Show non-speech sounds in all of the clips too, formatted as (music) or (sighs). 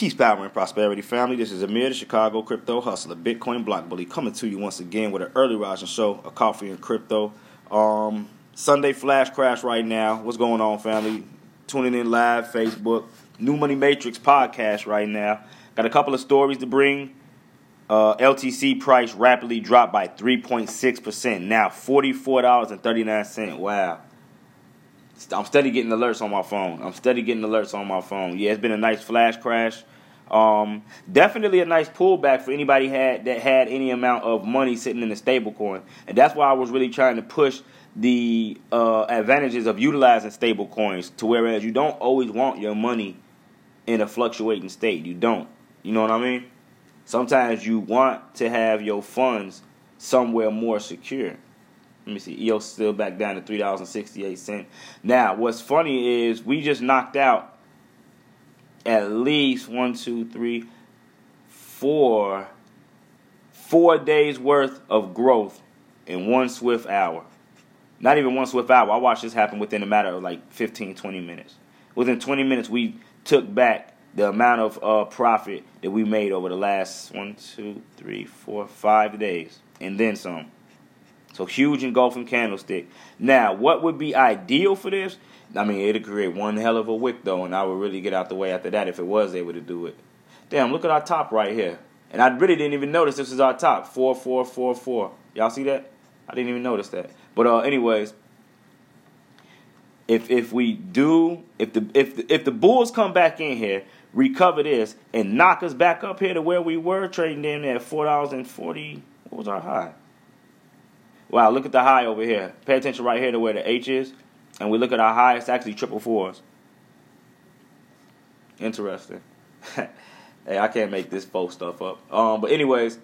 Peace, power, and prosperity, family. This is Amir, the Chicago crypto hustler, Bitcoin block bully, coming to you once again with an early rising show, a coffee and crypto. Um, Sunday flash crash right now. What's going on, family? Tuning in live, Facebook, New Money Matrix podcast right now. Got a couple of stories to bring. Uh, LTC price rapidly dropped by 3.6%, now $44.39. Wow. I'm steady getting alerts on my phone. I'm steady getting alerts on my phone. Yeah, it's been a nice flash crash. Um, definitely a nice pullback for anybody had that had any amount of money sitting in a stable coin, and that's why I was really trying to push the uh, advantages of utilizing stable coins to whereas you don't always want your money in a fluctuating state. You don't. You know what I mean? Sometimes you want to have your funds somewhere more secure. Let me see. EOS still back down to three dollars and sixty eight cent. Now, what's funny is we just knocked out at least one, two, three, four, four days worth of growth in one swift hour. Not even one swift hour. I watched this happen within a matter of like 15, 20 minutes. Within 20 minutes, we took back the amount of uh, profit that we made over the last one, two, three, four, five days, and then some. So huge engulfing candlestick. Now, what would be ideal for this? I mean, it'd create one hell of a wick though, and I would really get out the way after that if it was able to do it. Damn, look at our top right here. And I really didn't even notice this is our top. Four, four, four, four. Y'all see that? I didn't even notice that. But uh, anyways, if if we do, if the if the, if the Bulls come back in here, recover this, and knock us back up here to where we were trading in at four dollars and forty. What was our high? Wow, look at the high over here. Pay attention right here to where the H is. And we look at our high, it's actually triple fours. Interesting. (laughs) hey, I can't make this faux stuff up. Um, but anyways,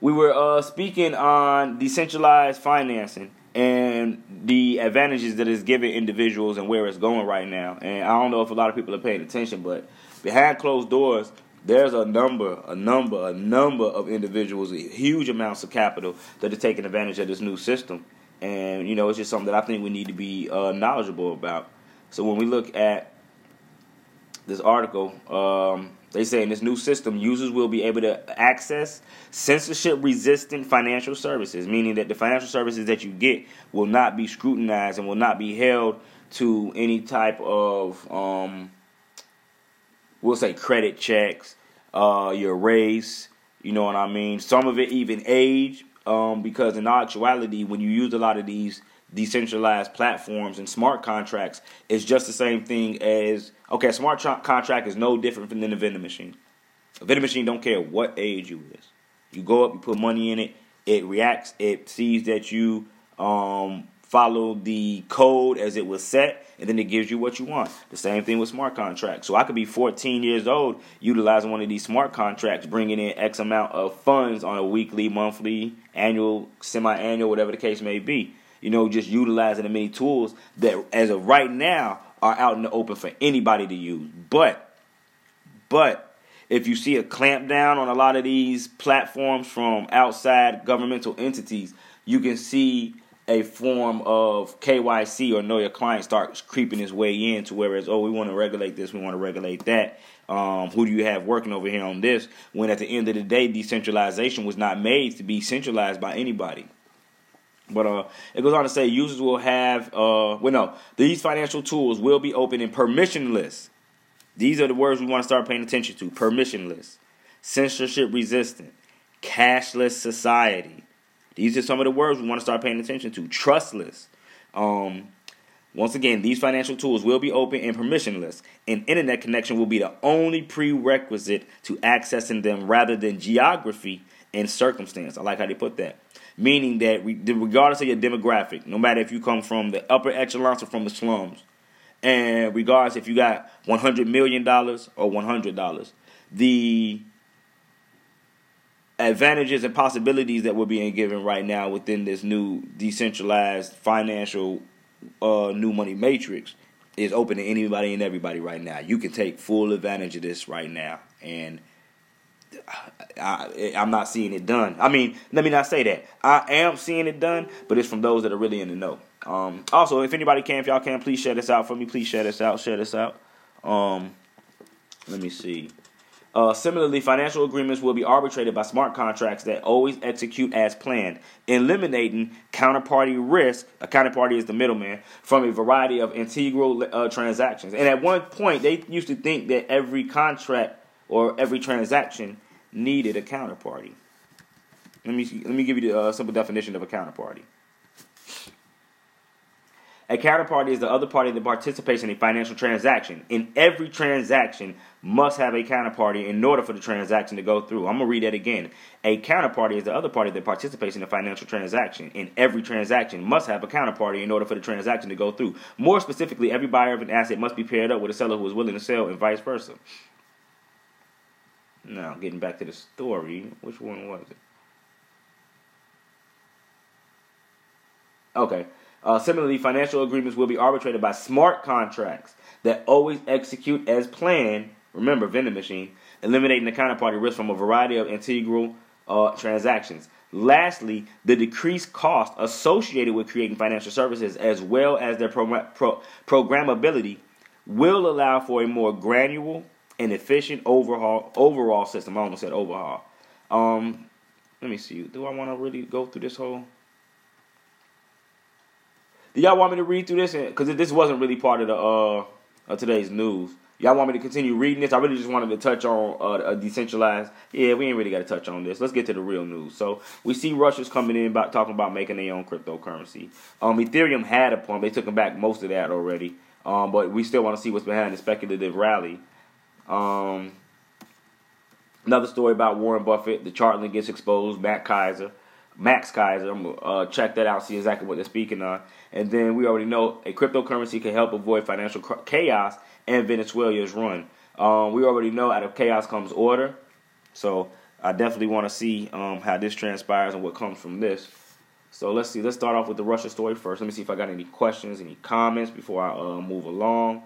we were uh, speaking on decentralized financing and the advantages that it's giving individuals and where it's going right now. And I don't know if a lot of people are paying attention, but behind closed doors, there's a number, a number, a number of individuals, huge amounts of capital that are taking advantage of this new system. And, you know, it's just something that I think we need to be uh, knowledgeable about. So when we look at this article, um, they say in this new system, users will be able to access censorship resistant financial services, meaning that the financial services that you get will not be scrutinized and will not be held to any type of. Um, we'll say credit checks, uh, your race, you know what I mean? Some of it even age, um, because in actuality, when you use a lot of these decentralized platforms and smart contracts, it's just the same thing as okay, smart contract is no different than a vending machine. A vending machine don't care what age you is. You go up, you put money in it, it reacts, it sees that you um, follow the code as it was set, and then it gives you what you want. The same thing with smart contracts. So I could be 14 years old utilizing one of these smart contracts, bringing in X amount of funds on a weekly, monthly, annual, semi annual, whatever the case may be. You know, just utilizing the many tools that, as of right now, are out in the open for anybody to use. But, but, if you see a clamp down on a lot of these platforms from outside governmental entities, you can see a form of KYC or know your client starts creeping its way in to whereas oh we want to regulate this we want to regulate that. Um, who do you have working over here on this? When at the end of the day decentralization was not made to be centralized by anybody. But uh, it goes on to say users will have uh, well no these financial tools will be open and permissionless. These are the words we want to start paying attention to permissionless censorship resistant cashless society these are some of the words we want to start paying attention to. Trustless. Um, once again, these financial tools will be open and permissionless. and internet connection will be the only prerequisite to accessing them rather than geography and circumstance. I like how they put that. Meaning that regardless of your demographic, no matter if you come from the upper echelons or from the slums, and regardless if you got $100 million or $100, the advantages and possibilities that we're being given right now within this new decentralized financial uh, new money matrix is open to anybody and everybody right now. You can take full advantage of this right now, and I, am not seeing it done. I mean, let me not say that. I am seeing it done, but it's from those that are really in the know. Um, also, if anybody can, if y'all can, please share this out for me. Please share this out. Share this out. Um, let me see. Uh, similarly, financial agreements will be arbitrated by smart contracts that always execute as planned, eliminating counterparty risk. A counterparty is the middleman from a variety of integral uh, transactions. And at one point, they used to think that every contract or every transaction needed a counterparty. Let me let me give you the uh, simple definition of a counterparty. A counterparty is the other party that participates in a financial transaction. In every transaction, must have a counterparty in order for the transaction to go through. I'm gonna read that again. A counterparty is the other party that participates in a financial transaction. In every transaction, must have a counterparty in order for the transaction to go through. More specifically, every buyer of an asset must be paired up with a seller who is willing to sell, and vice versa. Now, getting back to the story, which one was it? Okay. Uh, similarly, financial agreements will be arbitrated by smart contracts that always execute as planned. Remember, vending machine, eliminating the counterparty risk from a variety of integral uh, transactions. Lastly, the decreased cost associated with creating financial services, as well as their pro- pro- programmability, will allow for a more granular and efficient overhaul overall system. I almost said overhaul. Um, let me see. Do I want to really go through this whole? Do y'all want me to read through this? Because this wasn't really part of the uh of today's news. Y'all want me to continue reading this? I really just wanted to touch on uh, a decentralized. Yeah, we ain't really got to touch on this. Let's get to the real news. So we see Russia's coming in about talking about making their own cryptocurrency. Um, Ethereum had a point. They took them back most of that already. Um, but we still want to see what's behind the speculative rally. Um, another story about Warren Buffett. The chart gets exposed. Matt Kaiser. Max Keiser. I'm gonna uh, check that out, see exactly what they're speaking on. And then we already know a cryptocurrency can help avoid financial chaos and Venezuela's run. Um, we already know out of chaos comes order. So I definitely want to see um, how this transpires and what comes from this. So let's see. Let's start off with the Russia story first. Let me see if I got any questions, any comments before I uh, move along.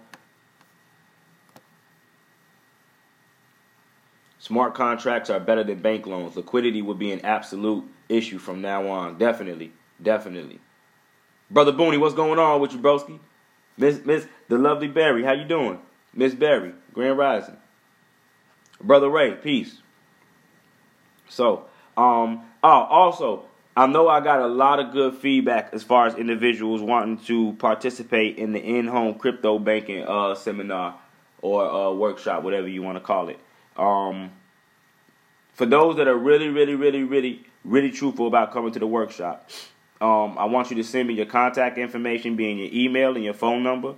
Smart contracts are better than bank loans. Liquidity would be an absolute issue from now on. Definitely, definitely. Brother Booney, what's going on with you, broski? Miss Miss the lovely Barry, how you doing? Miss Barry, Grand Rising. Brother Ray, peace. So, um, oh, also, I know I got a lot of good feedback as far as individuals wanting to participate in the in-home crypto banking uh, seminar or uh, workshop, whatever you want to call it. Um, for those that are really, really, really, really, really truthful about coming to the workshop, um, I want you to send me your contact information, being your email and your phone number,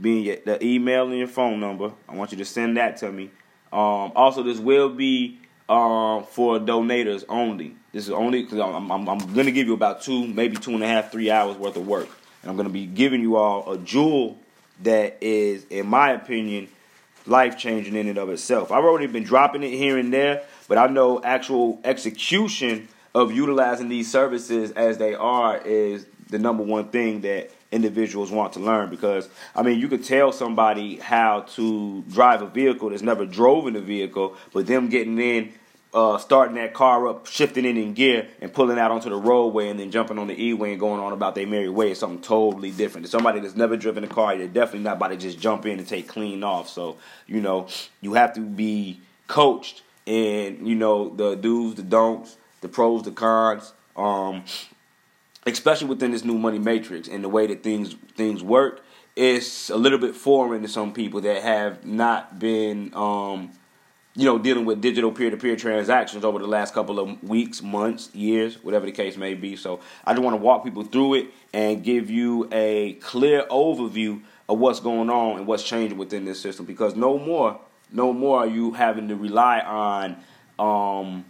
being your, the email and your phone number. I want you to send that to me. Um, also, this will be um, for donators only. This is only because I'm, I'm, I'm going to give you about two, maybe two and a half, three hours worth of work, and I'm going to be giving you all a jewel that is, in my opinion, life changing in and of itself. I've already been dropping it here and there, but I know actual execution of utilizing these services as they are is the number one thing that individuals want to learn because I mean you could tell somebody how to drive a vehicle that's never drove in a vehicle, but them getting in, uh, starting that car up, shifting it in gear, and pulling out onto the roadway, and then jumping on the E-way and going on about their merry way is something totally different. To somebody that's never driven a car, they're definitely not about to just jump in and take clean off. So you know you have to be coached and you know the do's, the don'ts the pros, the cons, um, especially within this new money matrix and the way that things things work. It's a little bit foreign to some people that have not been, um, you know, dealing with digital peer-to-peer transactions over the last couple of weeks, months, years, whatever the case may be. So I just want to walk people through it and give you a clear overview of what's going on and what's changing within this system. Because no more, no more are you having to rely on um,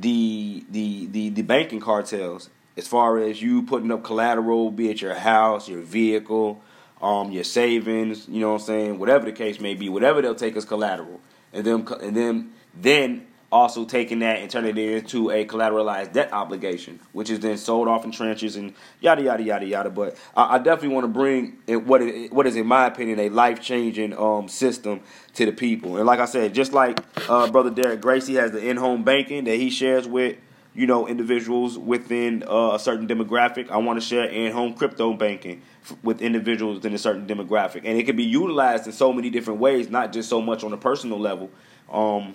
the the the the banking cartels as far as you putting up collateral, be it your house, your vehicle, um, your savings, you know what I'm saying, whatever the case may be, whatever they'll take as collateral, and then and then then also taking that and turning it into a collateralized debt obligation, which is then sold off in tranches and yada yada yada yada. But I, I definitely want to bring what it, what is in my opinion a life changing um, system to the people. And like I said, just like uh, brother Derek Gracie has the in home banking that he shares with you know, individuals within uh, a certain demographic. I want to share in-home crypto banking f- with individuals within a certain demographic, and it can be utilized in so many different ways, not just so much on a personal level. Um,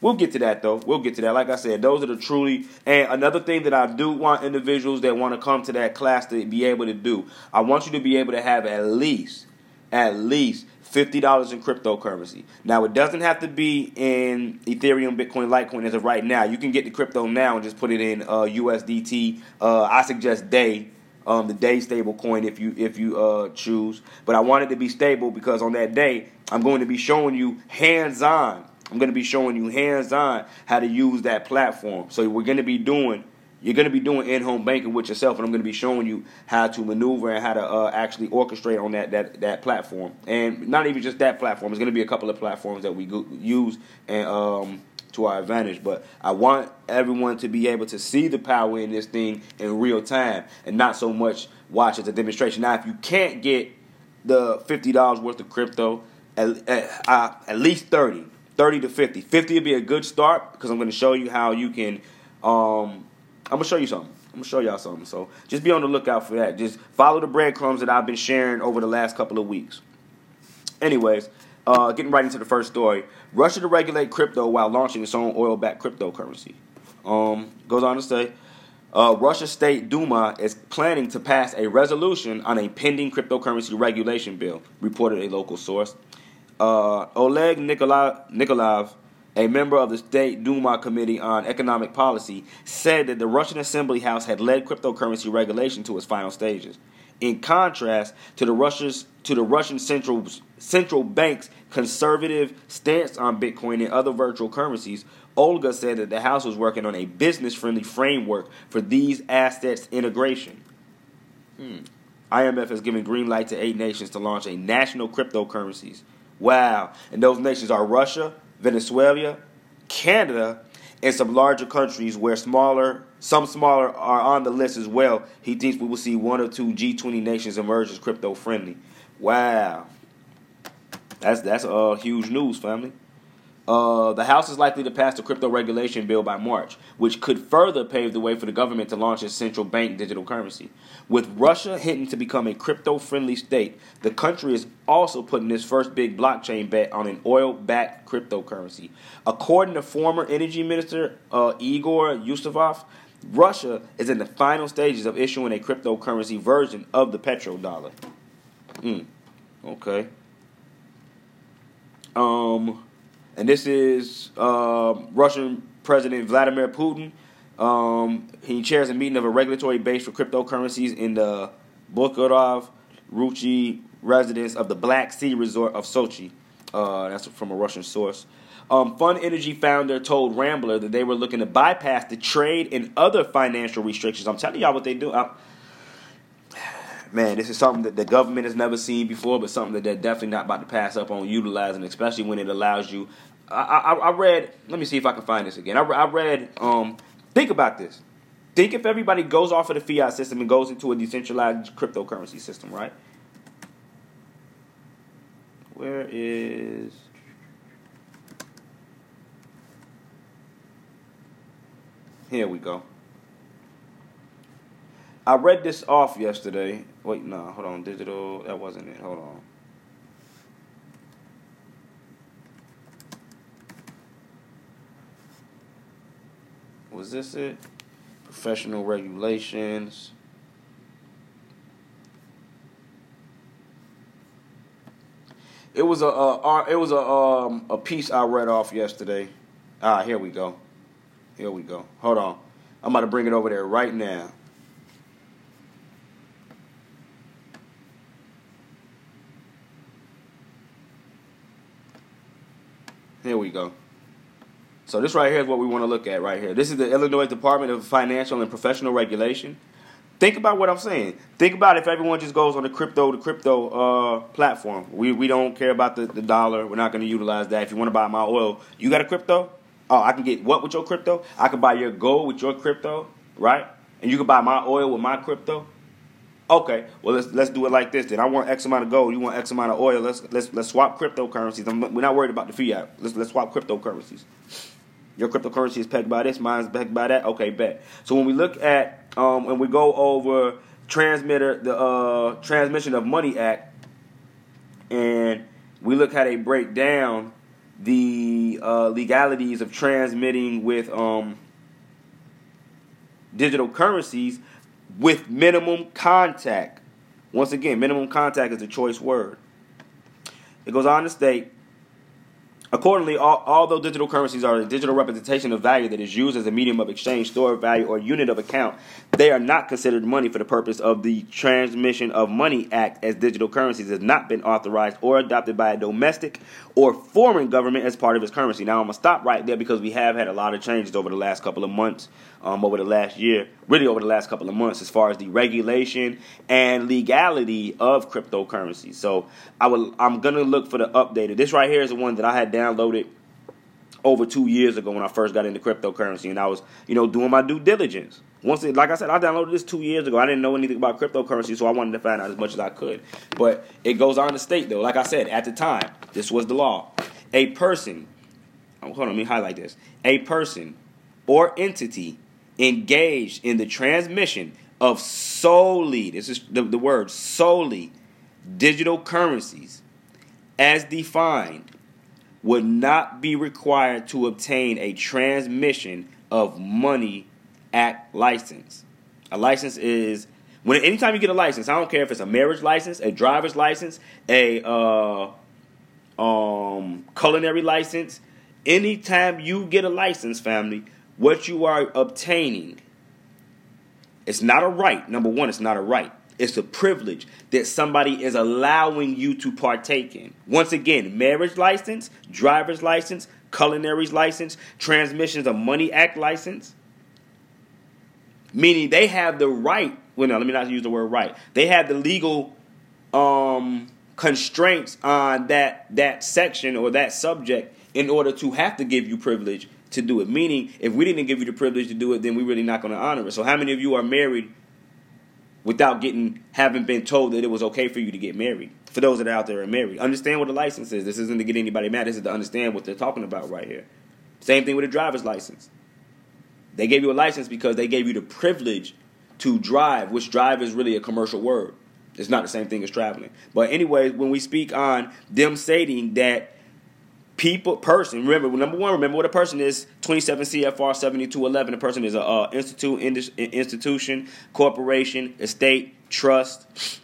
we'll get to that though. We'll get to that. Like I said, those are the truly. And another thing that I do want individuals that want to come to that class to be able to do, I want you to be able to have at least, at least fifty dollars in cryptocurrency. Now it doesn't have to be in Ethereum, Bitcoin, Litecoin as of right now. You can get the crypto now and just put it in uh, USDT. Uh, I suggest DAI. Um, the DAI stable coin if you if you uh, choose, but I want it to be stable because on that day I'm going to be showing you hands on. I'm going to be showing you hands on how to use that platform. So we're going to be doing you're going to be doing in-home banking with yourself, and I'm going to be showing you how to maneuver and how to uh, actually orchestrate on that, that that platform. And not even just that platform. It's going to be a couple of platforms that we go- use and um, to our advantage. But I want everyone to be able to see the power in this thing in real time, and not so much watch as a demonstration. Now, if you can't get the fifty dollars worth of crypto, at, at, uh, at least 30, 30 to 50. 50 would be a good start because I'm going to show you how you can. Um, I'm gonna show you something. I'm gonna show y'all something. So just be on the lookout for that. Just follow the breadcrumbs that I've been sharing over the last couple of weeks. Anyways, uh, getting right into the first story. Russia to regulate crypto while launching its own oil-backed cryptocurrency. Um, goes on to say, uh, Russia State Duma is planning to pass a resolution on a pending cryptocurrency regulation bill, reported a local source. Uh, Oleg Nikolaev, a member of the State Duma Committee on Economic Policy, said that the Russian Assembly House had led cryptocurrency regulation to its final stages. In contrast to the Russia's to the Russian central central bank's conservative stance on Bitcoin and other virtual currencies, Olga said that the House was working on a business-friendly framework for these assets integration. Hmm. IMF has given green light to eight nations to launch a national cryptocurrencies. Wow! And those nations are Russia, Venezuela, Canada, and some larger countries where smaller, some smaller are on the list as well. He thinks we will see one or two G20 nations emerge as crypto friendly. Wow, that's that's uh, huge news, family. Uh, the House is likely to pass the crypto regulation bill by March, which could further pave the way for the government to launch its central bank digital currency. With Russia hinting to become a crypto friendly state, the country is also putting its first big blockchain bet on an oil backed cryptocurrency. According to former energy minister uh, Igor Yusufov, Russia is in the final stages of issuing a cryptocurrency version of the petrodollar. Mm, okay. Um and this is uh, Russian President Vladimir Putin. Um, he chairs a meeting of a regulatory base for cryptocurrencies in the Bocharov Ruchey residence of the Black Sea Resort of Sochi. Uh, that's from a Russian source. Um, Fund Energy founder told Rambler that they were looking to bypass the trade and other financial restrictions. I'm telling y'all what they do. I'm, man, this is something that the government has never seen before, but something that they're definitely not about to pass up on utilizing, especially when it allows you. I, I, I read. Let me see if I can find this again. I, I read. Um, think about this. Think if everybody goes off of the fiat system and goes into a decentralized cryptocurrency system, right? Where is Here we go. I read this off yesterday. Wait, no, hold on. Digital, that wasn't it. Hold on. Was this it? Professional regulations. It was a, it was a um, a piece I read off yesterday. Ah, here we go. Here we go. Hold on. I'm about to bring it over there right now. Here we go. So this right here is what we want to look at right here. This is the Illinois Department of Financial and Professional Regulation. Think about what I'm saying. Think about if everyone just goes on the crypto the crypto uh, platform. We we don't care about the, the dollar. We're not going to utilize that. If you want to buy my oil, you got a crypto? Oh, I can get what with your crypto? I can buy your gold with your crypto, right? And you can buy my oil with my crypto. Okay, well let's let's do it like this then. I want X amount of gold. You want X amount of oil. Let's let's let's swap cryptocurrencies. I'm, we're not worried about the fiat. Let's let's swap cryptocurrencies. Your cryptocurrency is pegged by this, mine's pegged by that. Okay, bet. So when we look at um, when we go over transmitter the uh, transmission of money act, and we look how they break down the uh, legalities of transmitting with um, digital currencies with minimum contact. Once again, minimum contact is a choice word. It goes on to state Accordingly, all, although digital currencies are a digital representation of value that is used as a medium of exchange, store of value, or unit of account, they are not considered money for the purpose of the Transmission of Money Act, as digital currencies has not been authorized or adopted by a domestic or foreign government as part of its currency. Now, I'm gonna stop right there because we have had a lot of changes over the last couple of months, um, over the last year, really over the last couple of months, as far as the regulation and legality of cryptocurrency. So, I will, I'm gonna look for the updated. This right here is the one that I had downloaded over two years ago when I first got into cryptocurrency, and I was, you know, doing my due diligence. Once, it, like I said, I downloaded this two years ago. I didn't know anything about cryptocurrency, so I wanted to find out as much as I could. But it goes on to state, though, like I said, at the time, this was the law. A person, oh, hold on, let me highlight this. A person or entity engaged in the transmission of solely, this is the, the word, solely digital currencies as defined would not be required to obtain a transmission of money act license. A license is when anytime you get a license, I don't care if it's a marriage license, a driver's license, a uh, um, culinary license. Anytime you get a license, family, what you are obtaining, it's not a right. Number one, it's not a right. It's a privilege that somebody is allowing you to partake in. Once again, marriage license, driver's license, culinary license, transmissions of money act license. Meaning they have the right, well, no, let me not use the word right. They have the legal um, constraints on that that section or that subject in order to have to give you privilege to do it. Meaning, if we didn't give you the privilege to do it, then we're really not going to honor it. So, how many of you are married without getting having been told that it was okay for you to get married. For those that are out there and married, understand what the license is. This isn't to get anybody mad. This is to understand what they're talking about right here. Same thing with a driver's license. They gave you a license because they gave you the privilege to drive, which drive is really a commercial word. It's not the same thing as traveling. But anyway, when we speak on them stating that people person remember number one remember what a person is 27 cfr 7211 a person is a uh, institute institution corporation estate trust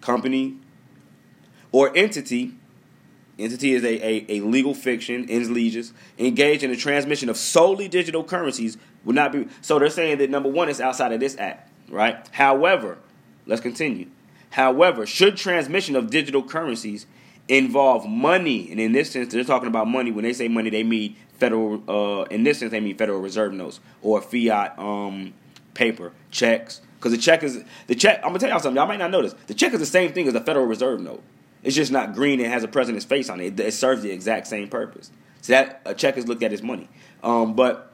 company or entity. Entity is a, a, a legal fiction legis engaged in the transmission of solely digital currencies would not be so they're saying that number one is outside of this act right? However let's continue. However should transmission of digital currencies involve money, and in this sense, they're talking about money. When they say money, they mean federal. Uh, in this sense, they mean Federal Reserve notes or fiat um, paper checks. Because the check is the check. I'm gonna tell y'all something. Y'all might not notice. The check is the same thing as a Federal Reserve note. It's just not green. It has a president's face on it. It, it serves the exact same purpose. So that a check is looked at as money. Um, but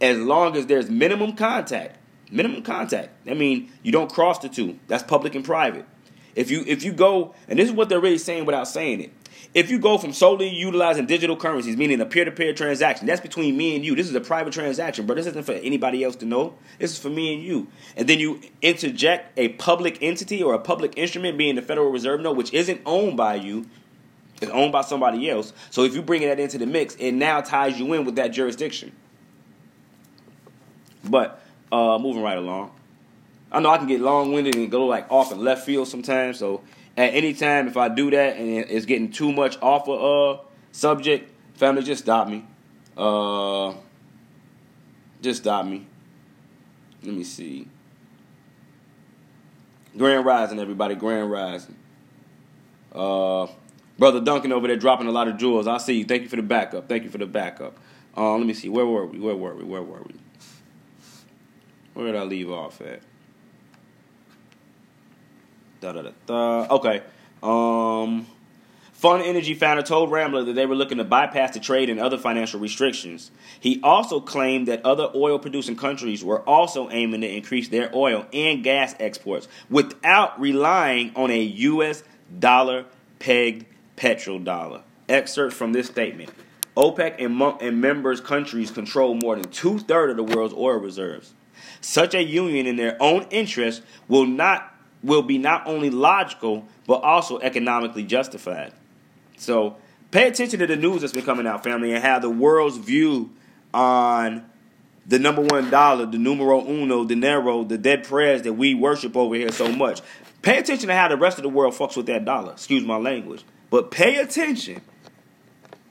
as long as there's minimum contact, minimum contact. I mean, you don't cross the two. That's public and private. If you if you go, and this is what they're really saying without saying it. If you go from solely utilizing digital currencies, meaning a peer-to-peer transaction, that's between me and you. This is a private transaction, but this isn't for anybody else to know. This is for me and you. And then you interject a public entity or a public instrument, being the Federal Reserve note, which isn't owned by you, it's owned by somebody else. So if you bring that into the mix, it now ties you in with that jurisdiction. But uh, moving right along. I know I can get long winded and go like off in left field sometimes. So at any time, if I do that and it's getting too much off of uh subject, family, just stop me. Uh, just stop me. Let me see. Grand Rising, everybody. Grand Rising. Uh, Brother Duncan over there dropping a lot of jewels. I see you. Thank you for the backup. Thank you for the backup. Uh, let me see. Where were we? Where were we? Where were we? Where did I leave off at? Da da da da. Okay. Um, Fund Energy founder told Rambler that they were looking to bypass the trade and other financial restrictions. He also claimed that other oil producing countries were also aiming to increase their oil and gas exports without relying on a U.S. dollar pegged petrol dollar. Excerpt from this statement. OPEC and, and members countries control more than two thirds of the world's oil reserves. Such a union, in their own interest, will not will be not only logical but also economically justified. So pay attention to the news that's been coming out, family, and how the world's view on the number one dollar, the numero uno, dinero, the dead prayers that we worship over here so much. Pay attention to how the rest of the world fucks with that dollar. Excuse my language. But pay attention.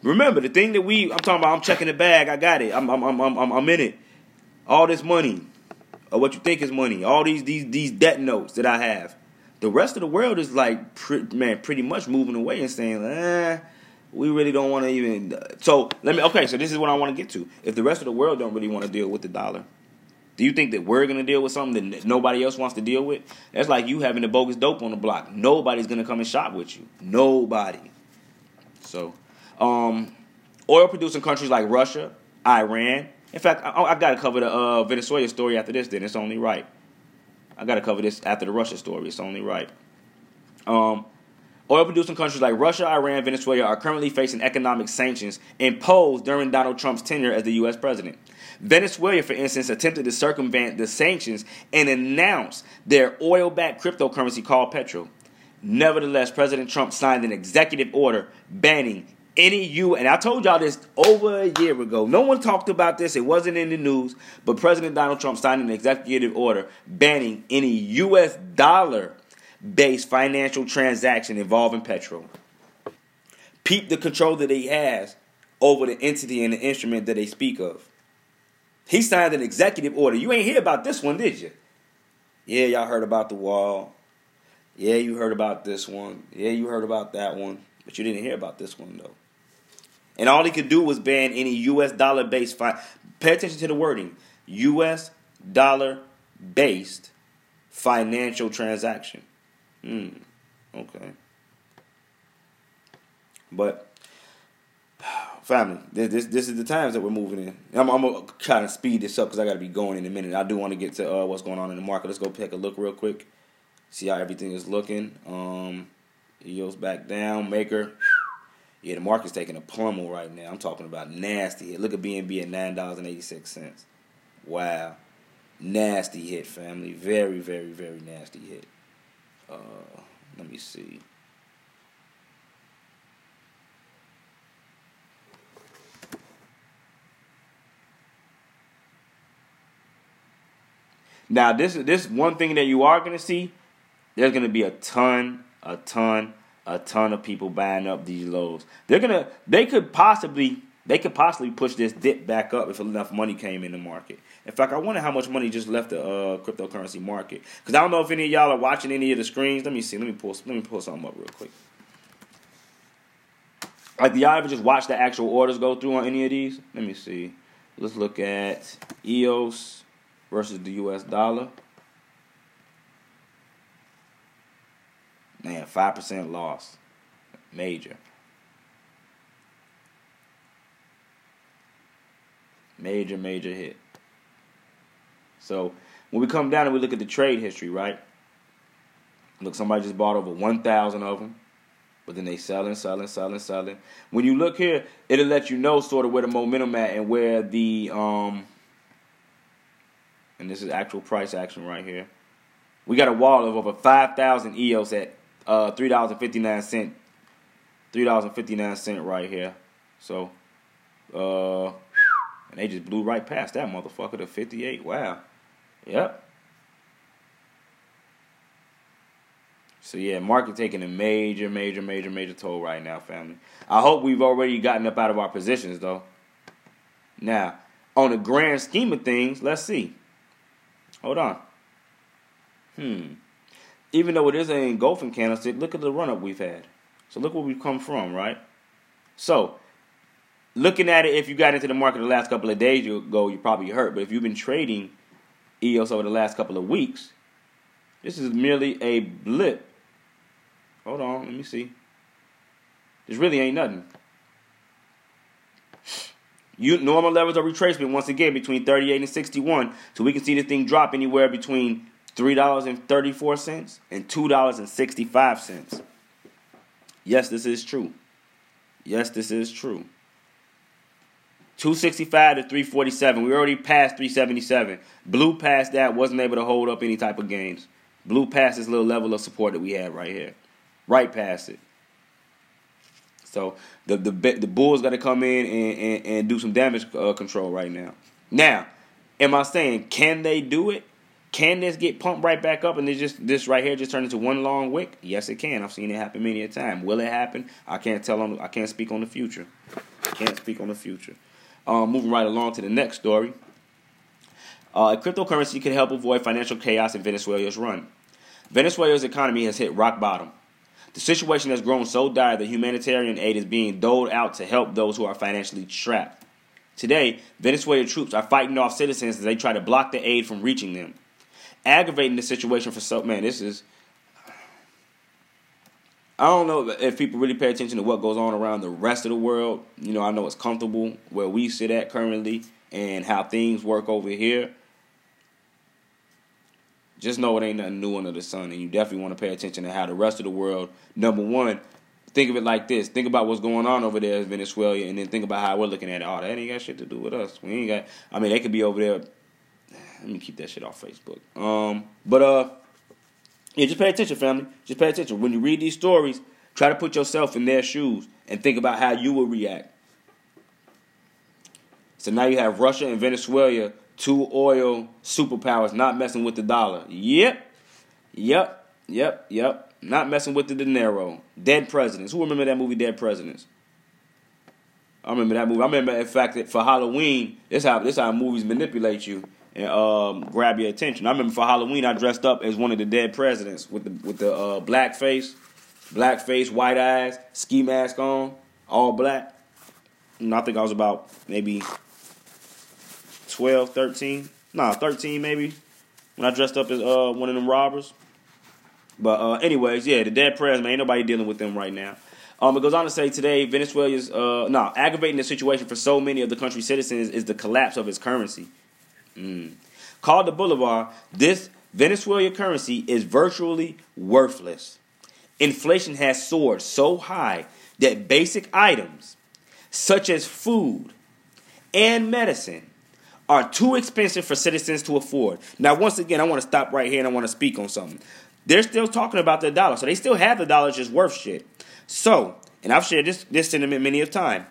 Remember, the thing that we, I'm talking about, I'm checking the bag, I got it, I'm, I'm, I'm, I'm, I'm in it. All this money, or what you think is money, all these, these, these debt notes that I have. The rest of the world is like, man, pretty much moving away and saying, eh, we really don't want to even. So let me. Okay, so this is what I want to get to. If the rest of the world don't really want to deal with the dollar, do you think that we're to deal with something that nobody else wants to deal with? That's like you having the bogus dope on the block. Nobody's to come and shop with you. Nobody. So, um, oil producing countries like Russia, Iran. In fact, I, I got to cover the uh, Venezuela story after this. Then it's only right. I got to cover this after the Russia story. It's only right. Um, Oil producing countries like Russia, Iran, Venezuela are currently facing economic sanctions imposed during Donald Trump's tenure as the U.S. president. Venezuela, for instance, attempted to circumvent the sanctions and announced their oil backed cryptocurrency called Petro. Nevertheless, President Trump signed an executive order banning any U and I told y'all this over a year ago. No one talked about this. It wasn't in the news, but President Donald Trump signed an executive order banning any US dollar based financial transaction involving petrol. Peep the control that he has over the entity and the instrument that they speak of. He signed an executive order. You ain't hear about this one, did you? Yeah, y'all heard about the wall. Yeah, you heard about this one. Yeah, you heard about that one. But you didn't hear about this one, though. And all he could do was ban any U.S. dollar based. Fi- Pay attention to the wording U.S. dollar based financial transaction. Hmm. Okay. But (sighs) family, this, this this is the times that we're moving in. I'm, I'm gonna try to speed this up because I got to be going in a minute. I do want to get to uh, what's going on in the market. Let's go take a look real quick, see how everything is looking. Um, EOS back down, maker. Yeah, the market's taking a pummel right now. I'm talking about nasty hit. Look at BNB at nine dollars and eighty six cents. Wow, nasty hit, family. Very, very, very nasty hit. Uh, let me see. Now, this is this one thing that you are going to see. There's going to be a ton, a ton, a ton of people buying up these lows. They're gonna, they could possibly, they could possibly push this dip back up if enough money came in the market. In fact, I wonder how much money just left the uh, cryptocurrency market. Because I don't know if any of y'all are watching any of the screens. Let me see. Let me pull. Let me pull something up real quick. Like, y'all ever just watch the actual orders go through on any of these? Let me see. Let's look at EOS versus the U.S. dollar. Man, five percent loss, major. Major, major hit. So when we come down and we look at the trade history, right? Look, somebody just bought over 1,000 of them, but then they selling, selling, selling, selling. When you look here, it'll let you know sort of where the momentum at and where the um. And this is actual price action right here. We got a wall of over 5,000 EOS at uh, three dollars and fifty nine cent. Three dollars and fifty nine cent right here. So, uh, and they just blew right past that motherfucker to fifty eight. Wow. Yep. So yeah, market taking a major, major, major, major toll right now, family. I hope we've already gotten up out of our positions though. Now, on the grand scheme of things, let's see. Hold on. Hmm. Even though it is an engulfing candlestick, look at the run up we've had. So look where we've come from, right? So, looking at it, if you got into the market the last couple of days ago, you probably hurt. But if you've been trading EOS over the last couple of weeks. This is merely a blip. Hold on, let me see. This really ain't nothing. You, normal levels of retracement once again between 38 and 61. So we can see this thing drop anywhere between $3.34 and $2.65. Yes, this is true. Yes, this is true. 265 to 347. We already passed 377. Blew past that, wasn't able to hold up any type of gains. Blew past this little level of support that we had right here. Right past it. So the the the Bulls got to come in and, and, and, do some damage uh, control right now. Now, am I saying can they do it? Can this get pumped right back up and this just this right here just turn into one long wick? Yes, it can. I've seen it happen many a time. Will it happen? I can't tell on. I can't speak on the future. Can't speak on the future. Um, moving right along to the next story. Uh, cryptocurrency can help avoid financial chaos in Venezuela's run. Venezuela's economy has hit rock bottom. The situation has grown so dire that humanitarian aid is being doled out to help those who are financially strapped. Today, Venezuelan troops are fighting off citizens as they try to block the aid from reaching them. Aggravating the situation for so man, this is I don't know if people really pay attention to what goes on around the rest of the world. You know, I know it's comfortable where we sit at currently and how things work over here. Just know it ain't nothing new under the sun, and you definitely want to pay attention to how the rest of the world. Number one, think of it like this: think about what's going on over there in Venezuela, and then think about how we're looking at it. Oh, that ain't got shit to do with us. We ain't got. I mean, they could be over there. Let me keep that shit off Facebook. Um, but uh, yeah, just pay attention, family. Just pay attention when you read these stories. Try to put yourself in their shoes and think about how you will react. So now you have Russia and Venezuela two oil superpowers not messing with the dollar. Yep, yep, yep, yep. Not messing with the dinero. Dead presidents. Who remember that movie, Dead Presidents? I remember that movie. I remember, in fact, that for Halloween, this how this how movies manipulate you and um, grab your attention. I remember for Halloween, I dressed up as one of the dead presidents with the with the uh, black face, black face, white eyes, ski mask on, all black. And I think I was about maybe 12, 13. Nah, 13 maybe. When I dressed up as uh, one of them robbers. But uh, anyways, yeah, the dead president, ain't nobody dealing with them right now. Um, it goes on to say today, Venezuela's uh, no aggravating the situation for so many of the country's citizens is the collapse of its currency. Mm. Called the Bolivar, this Venezuelan currency is virtually worthless. Inflation has soared so high that basic items such as food and medicine are too expensive for citizens to afford. Now, once again, I want to stop right here and I want to speak on something. They're still talking about the dollar, so they still have the dollar just worth shit. So, and I've shared this this sentiment many a time.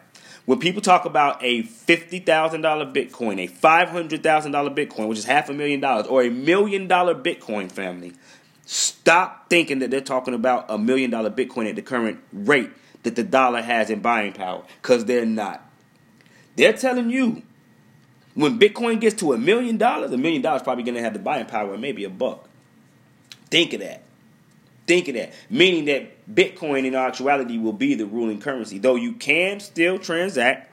When people talk about a fifty thousand dollar Bitcoin, a five hundred thousand dollar Bitcoin, which is half a million dollars, or a million dollar Bitcoin family, stop thinking that they're talking about a million dollar Bitcoin at the current rate that the dollar has in buying power, because they're not. They're telling you when Bitcoin gets to a million dollars, a million dollars probably going to have the buying power of maybe a buck. Think of that. Think of that. Meaning that Bitcoin in actuality will be the ruling currency. Though you can still transact,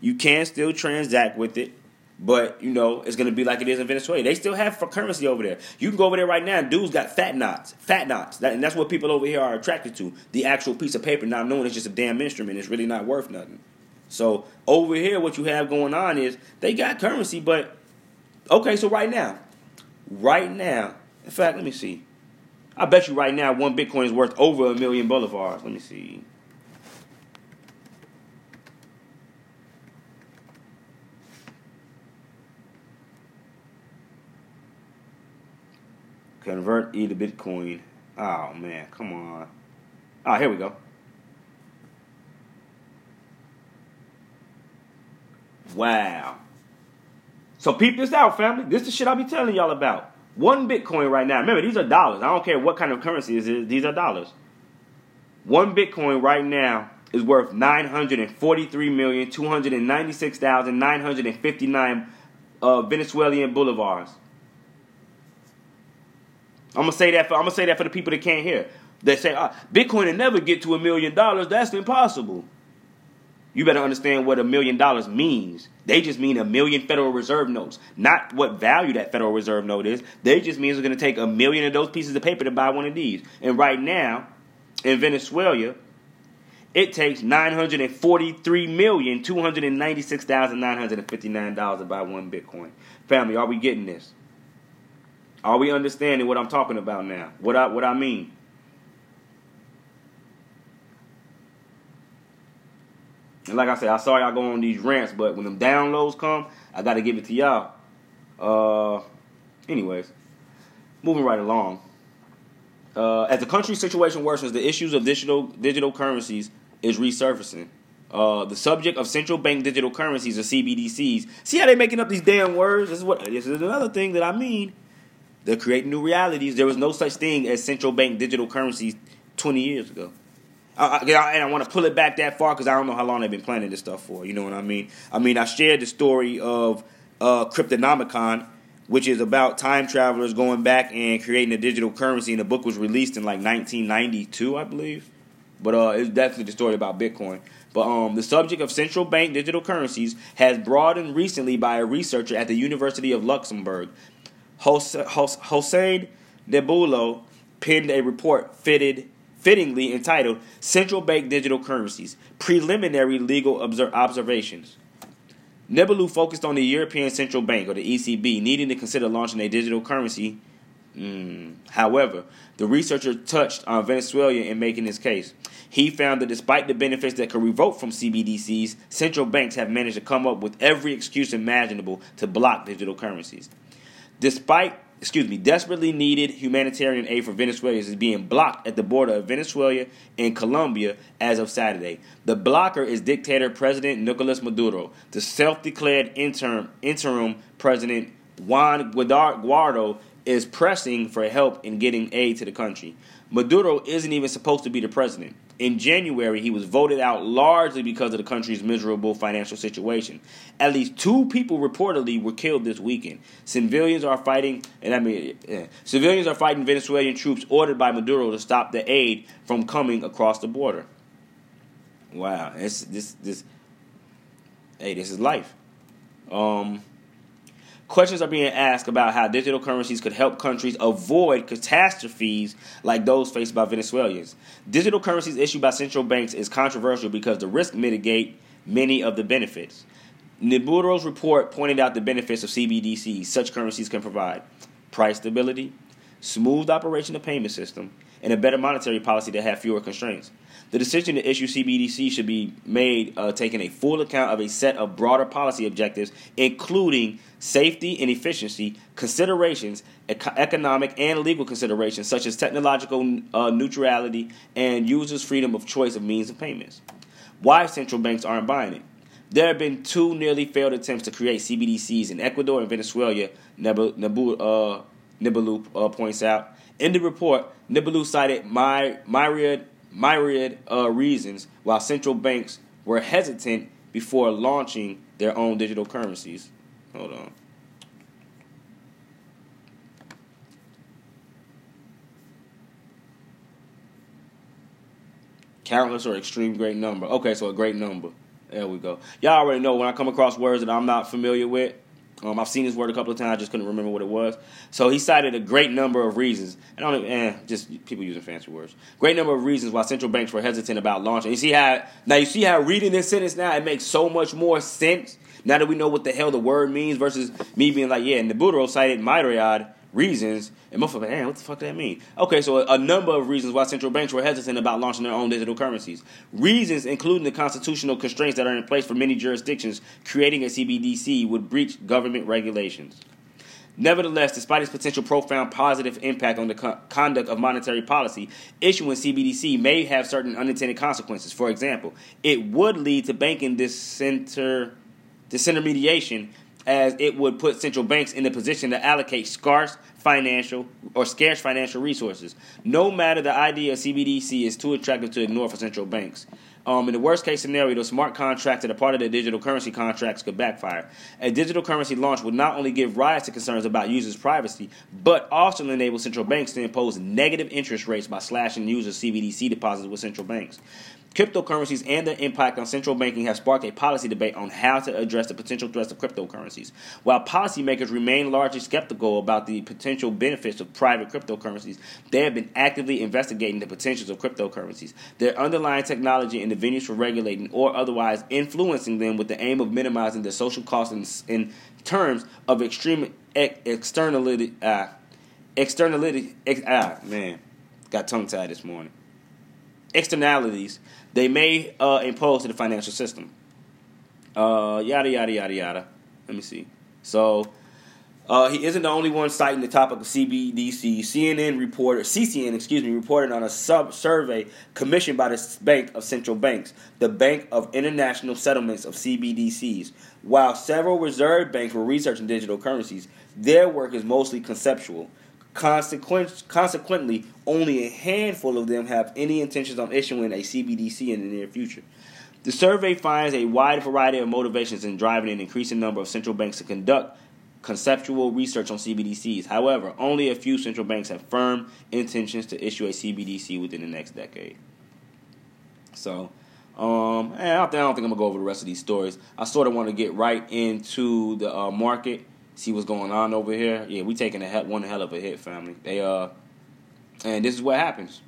you can still transact with it, but you know it's going to be like it is in Venezuela. They still have currency over there. You can go over there right now. Dudes got fat knots, fat knots, that, and that's what people over here are attracted to. The actual piece of paper, not knowing it's just a damn instrument. It's really not worth nothing. So over here, what you have going on is they got currency, but okay. So right now, right now, in fact, let me see. I bet you right now one Bitcoin is worth over a million bolivars. Let me see. Convert E to Bitcoin. Oh man, come on. Ah, oh, here we go. Wow. So peep this out, family. This is the shit I be telling y'all about. One Bitcoin right now. Remember, these are dollars. I don't care what kind of currency it is. These are dollars. One Bitcoin right now is worth nine hundred and forty-three million two hundred and ninety-six thousand nine hundred and fifty-nine uh, Venezuelan bolivars. I'm gonna say that for I'm gonna say that for the people that can't hear. They say ah, Bitcoin will never get to a million dollars. That's impossible. You better understand what a million dollars means. They just mean a million Federal Reserve notes, not what value that Federal Reserve note is. They just means it's going to take a million of those pieces of paper to buy one of these. And right now, in Venezuela, it takes nine hundred and forty-three million two hundred and ninety-six thousand nine hundred and fifty-nine dollars to buy one Bitcoin. Family, are we getting this? Are we understanding what I'm talking about now? What I what I mean? And like I said, I saw y'all go on these rants, but when them downloads come, I got to give it to y'all. Uh, anyways, moving right along. Uh, as the country's situation worsens, the issues of digital digital currencies is resurfacing. Uh, the subject of central bank digital currencies or CBDCs. See how they're making up these damn words? This is what this is another thing that I mean. They're creating new realities. There was no such thing as central bank digital currencies 20 years ago. I, and I want to pull it back that far because I don't know how long they've been planning this stuff for. You know what I mean? I mean, I shared the story of uh, Cryptonomicon, which is about time travelers going back and creating a digital currency. And the book was released in like 1992, I believe. But uh, it's definitely the story about Bitcoin. But um, the subject of central bank digital currencies has broadened recently by a researcher at the University of Luxembourg. Hossein Nabilou penned a report fitted fittingly entitled Central Bank Digital Currencies Preliminary Legal Observations. Nabilou focused on the European Central Bank, or the ECB, needing to consider launching a digital currency. Mm. However, the researcher touched on Venezuela in making his case. He found that despite the benefits that could result from CBDCs, central banks have managed to come up with every excuse imaginable to block digital currencies. Despite excuse me, desperately needed humanitarian aid for Venezuelans is being blocked at the border of Venezuela and Colombia as of Saturday. The blocker is dictator President Nicolas Maduro. The self-declared interim interim President Juan Guaido is pressing for help in getting aid to the country. Maduro isn't even supposed to be the president. In January, he was voted out largely because of the country's miserable financial situation. At least two people reportedly were killed this weekend. Civilians are fighting, and I mean, yeah, civilians are fighting Venezuelan troops ordered by Maduro to stop the aid from coming across the border. Wow, this this this. Hey, this is life. Um, Questions are being asked about how digital currencies could help countries avoid catastrophes like those faced by Venezuelans. Digital currencies issued by central banks is controversial because the risk mitigate many of the benefits. Nabilou's report pointed out the benefits of CBDCs such currencies can provide price stability, smooth operation of payment system, and a better monetary policy that have fewer constraints. The decision to issue CBDC should be made uh, taking a full account of a set of broader policy objectives, including safety and efficiency considerations, economic and legal considerations, such as technological uh, neutrality and users' freedom of choice of means of payments. Why central banks aren't buying it? There have been two nearly failed attempts to create CBDCs in Ecuador and Venezuela, Nabu, uh, uh, points out. In the report, Nabilou cited my, myriad myriad uh, reasons why central banks were hesitant before launching their own digital currencies. Hold on. Countless or extreme great number. Okay, so a great number. There we go. Y'all already know when I come across words that I'm not familiar with, um, I've seen this word a couple of times. I just couldn't remember what it was. So he cited a great number of reasons. I don't eh, just people using fancy words. Great number of reasons why central banks were hesitant about launching. You see how now you see how reading this sentence now it makes so much more sense now that we know what the hell the word means versus me being like, yeah, and the Budro cited myriad reasons. And of man, what the fuck does that mean? Okay, so a, a, number of reasons why central banks were hesitant about launching their own digital currencies. Reasons including the constitutional constraints that are in place for many jurisdictions, creating a CBDC would breach government regulations. Nevertheless, despite its potential profound positive impact on the co- conduct of monetary policy, issuing CBDC may have certain unintended consequences. For example, it would lead to banking disinter- disintermediation as it would put central banks in the position to allocate scarce financial or scarce financial resources. No matter the idea of CBDC is too attractive to ignore for central banks. Um, in the worst case scenario, the smart contracts that are part of the digital currency contracts could backfire. A digital currency launch would not only give rise to concerns about users' privacy, but also enable central banks to impose negative interest rates by slashing users' CBDC deposits with central banks. Cryptocurrencies and their impact on central banking have sparked a policy debate on how to address the potential threats of cryptocurrencies. While policymakers remain largely skeptical about the potential benefits of private cryptocurrencies, they have been actively investigating the potentials of cryptocurrencies, their underlying technology, and the venues for regulating or otherwise influencing them with the aim of minimizing the social costs in, in terms of extreme ex- externality. Uh, externality. Ex- ah, man, got tongue tied this morning externalities they may uh, impose to the financial system. Uh, yada yada yada yada. Let me see. So uh, he isn't the only one citing the topic of CBDC. CNN reported, CCN, excuse me, reported on a sub survey commissioned by the Bank of Central Banks, the Bank of International Settlements of CBDCs. While several reserve banks were researching digital currencies, their work is mostly conceptual. Consequent, consequently, only a handful of them have any intentions on issuing a CBDC in the near future. The survey finds a wide variety of motivations in driving an increasing number of central banks to conduct conceptual research on CBDCs. However, only a few central banks have firm intentions to issue a CBDC within the next decade. So, um, I don't, think, I don't think I'm gonna go over the rest of these stories. I sort of want to get right into the uh, market, see what's going on over here. Yeah, we taking a hell, one hell of a hit, family. They uh, and this is what happens.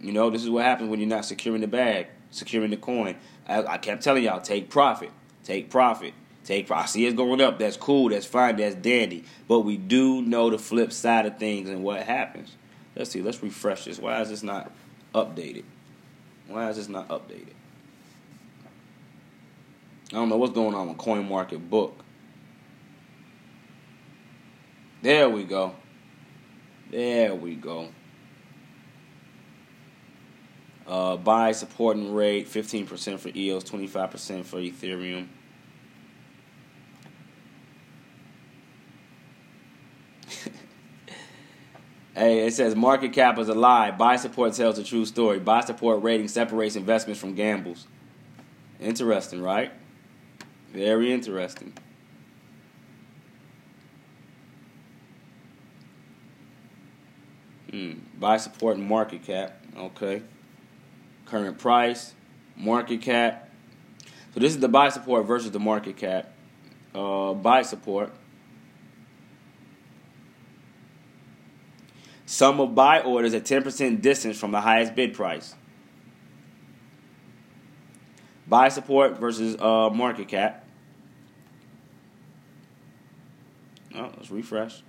You know, this is what happens when you're not securing the bag, securing the coin. I, I kept telling y'all, take profit, take profit. Take Profit. I see it's going up. That's cool. That's fine. That's dandy. But we do know the flip side of things and what happens. Let's see. Let's refresh this. Why is this not updated? Why is this not updated? I don't know what's going on with Coin Market Book. There we go. There we go. Uh, buy supporting rate 15% for EOS, 25% for Ethereum. (laughs) Hey, it says market cap is a lie. Buy support tells a true story. Buy support rating separates investments from gambles. Interesting, right? Very interesting. Hmm. Buy support and market cap. Okay. Current price, market cap. So this is the buy support versus the market cap. Uh, buy support. Sum of buy orders at 10% distance from the highest bid price. Buy support versus uh, market cap. Oh, let's refresh.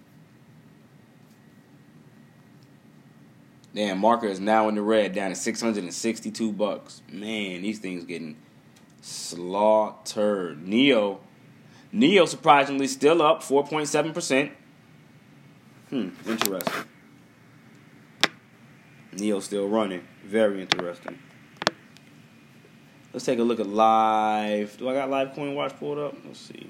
Damn, market is now in the red, down to 662 bucks. Man, these things getting slaughtered. Neo, Neo surprisingly still up 4.7%. Hmm, interesting. Neo still running. Very interesting. Let's take a look at live. Do I got live coin watch pulled up? Let's see.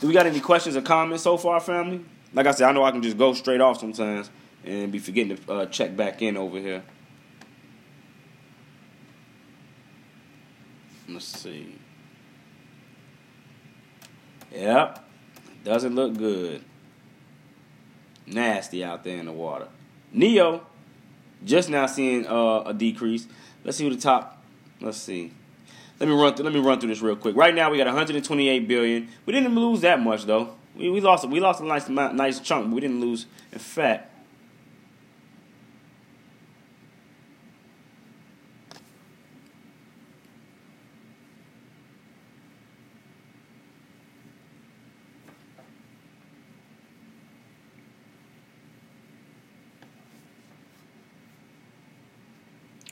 Do we got any questions or comments so far, family? Like I said, I know I can just go straight off sometimes and be forgetting to uh, check back in over here. Let's see. Yep. Doesn't look good. Nasty out there in the water. Neo, just now seeing uh, a decrease. Let's see who the top. Let's see. Let me run through. Let me run through this real quick. Right now we got 128 billion. We didn't lose that much though. We, we lost. We lost a nice nice chunk. But we didn't lose in fat.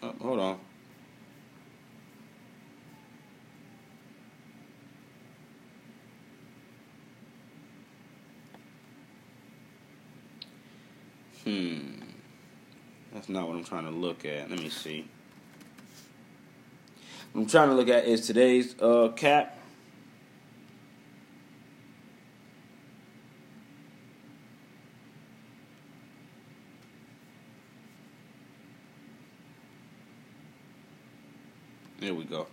Oh, hold on. Hmm. Not what I'm trying to look at. Let me see. What I'm trying to look at is today's uh, cap. There we go.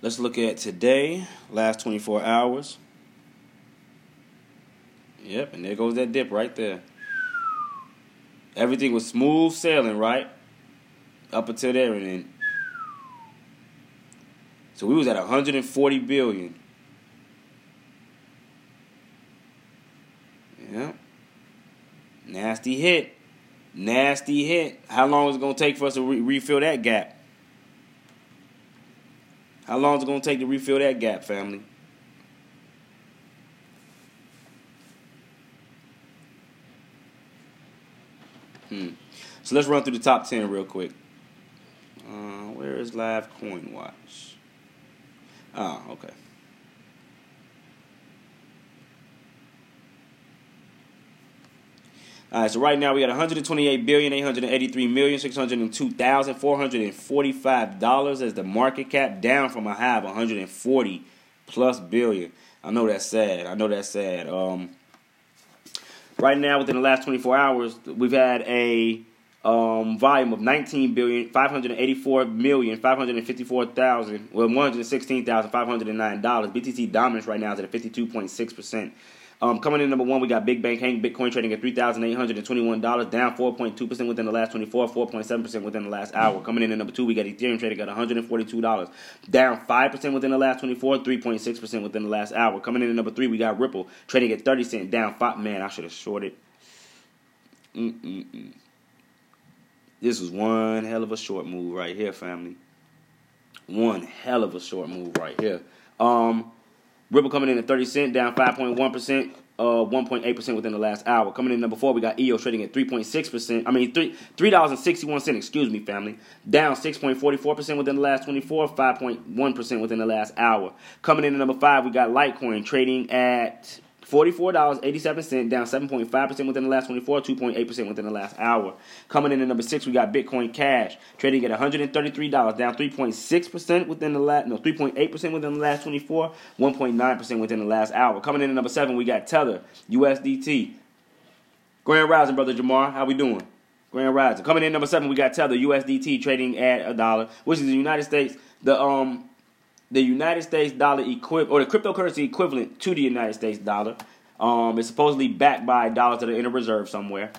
Let's look at today, last 24 hours. Yep, and there goes that dip right there. Everything was smooth sailing, right? Up until there and then. So we was at 140 billion. Yeah. Nasty hit. Nasty hit. How long is it going to take for us to re- refill that gap? How long is it going to take to refill that gap, family? Hmm. So let's run through the top 10 real quick. Uh, where is Live Coin Watch? Oh, okay. All right, so right now we got 128 billion 883 million 602,445 dollars as the market cap, down from a high of 140 plus billion. I know that's sad. I know that's sad. Um, right now, within the last 24 hours, we've had a um, volume of 19 billion 584 million 554,000 well 116,509 dollars. BTC dominance right now is at 52.6 percent. Um, coming in number one, we got Big Bank Hank, Bitcoin trading at $3,821, down 4.2% within the last 24, 4.7% within the last hour. Coming in at number two, we got Ethereum trading at $142, down 5% within the last 24, 3.6% within the last hour. Coming in at number three, we got Ripple trading at 30 cents, down 5. Man, I should have shorted. Mm-mm-mm. This was one hell of a short move right here, family. One hell of a short move right here. Um, Ripple coming in at 30 cent, down 5.1%, uh, 1.8% within the last hour. Coming in number four, we got EOS trading at 3.6%. I mean, three three dollars and sixty one cent. Excuse me, family. Down 6.44% within the last 24, 5.1% within the last hour. Coming in at number five, we got Litecoin trading at $44.87, down 7.5% within the last 24, 2.8% within the last hour. Coming in at number six, we got Bitcoin Cash trading at $133, down 3.6% within the last, no, 3.8% within the last 24, 1.9% within the last hour. Coming in at number seven, we got Tether, USDT. Grand Rising, brother Jamar, how we doing? Grand Rising. Coming in number seven, we got Tether, USDT trading at a dollar, which is the United States. The um the United States dollar equivalent or the cryptocurrency equivalent to the United States dollar. Um, it's supposedly backed by dollars that are in a reserve somewhere.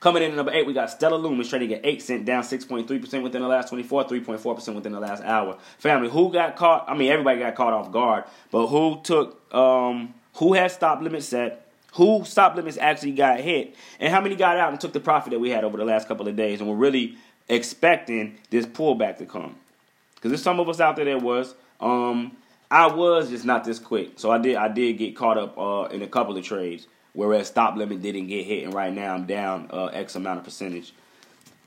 Coming in at number eight, we got Stellar Lumens trading at 8 cent, down 6.3% within the last 24, 3.4% within the last hour. Family, who got caught? I mean, everybody got caught off guard, but who took, um, who had stop limits set? Who stop limits actually got hit? And how many got out and took the profit that we had over the last couple of days and we're really expecting this pullback to come? Because there's some of us out there that was. Um, I was just not this quick, so I did I did get caught up uh, in a couple of trades, whereas stop limit didn't get hit, and right now I'm down uh, X amount of percentage.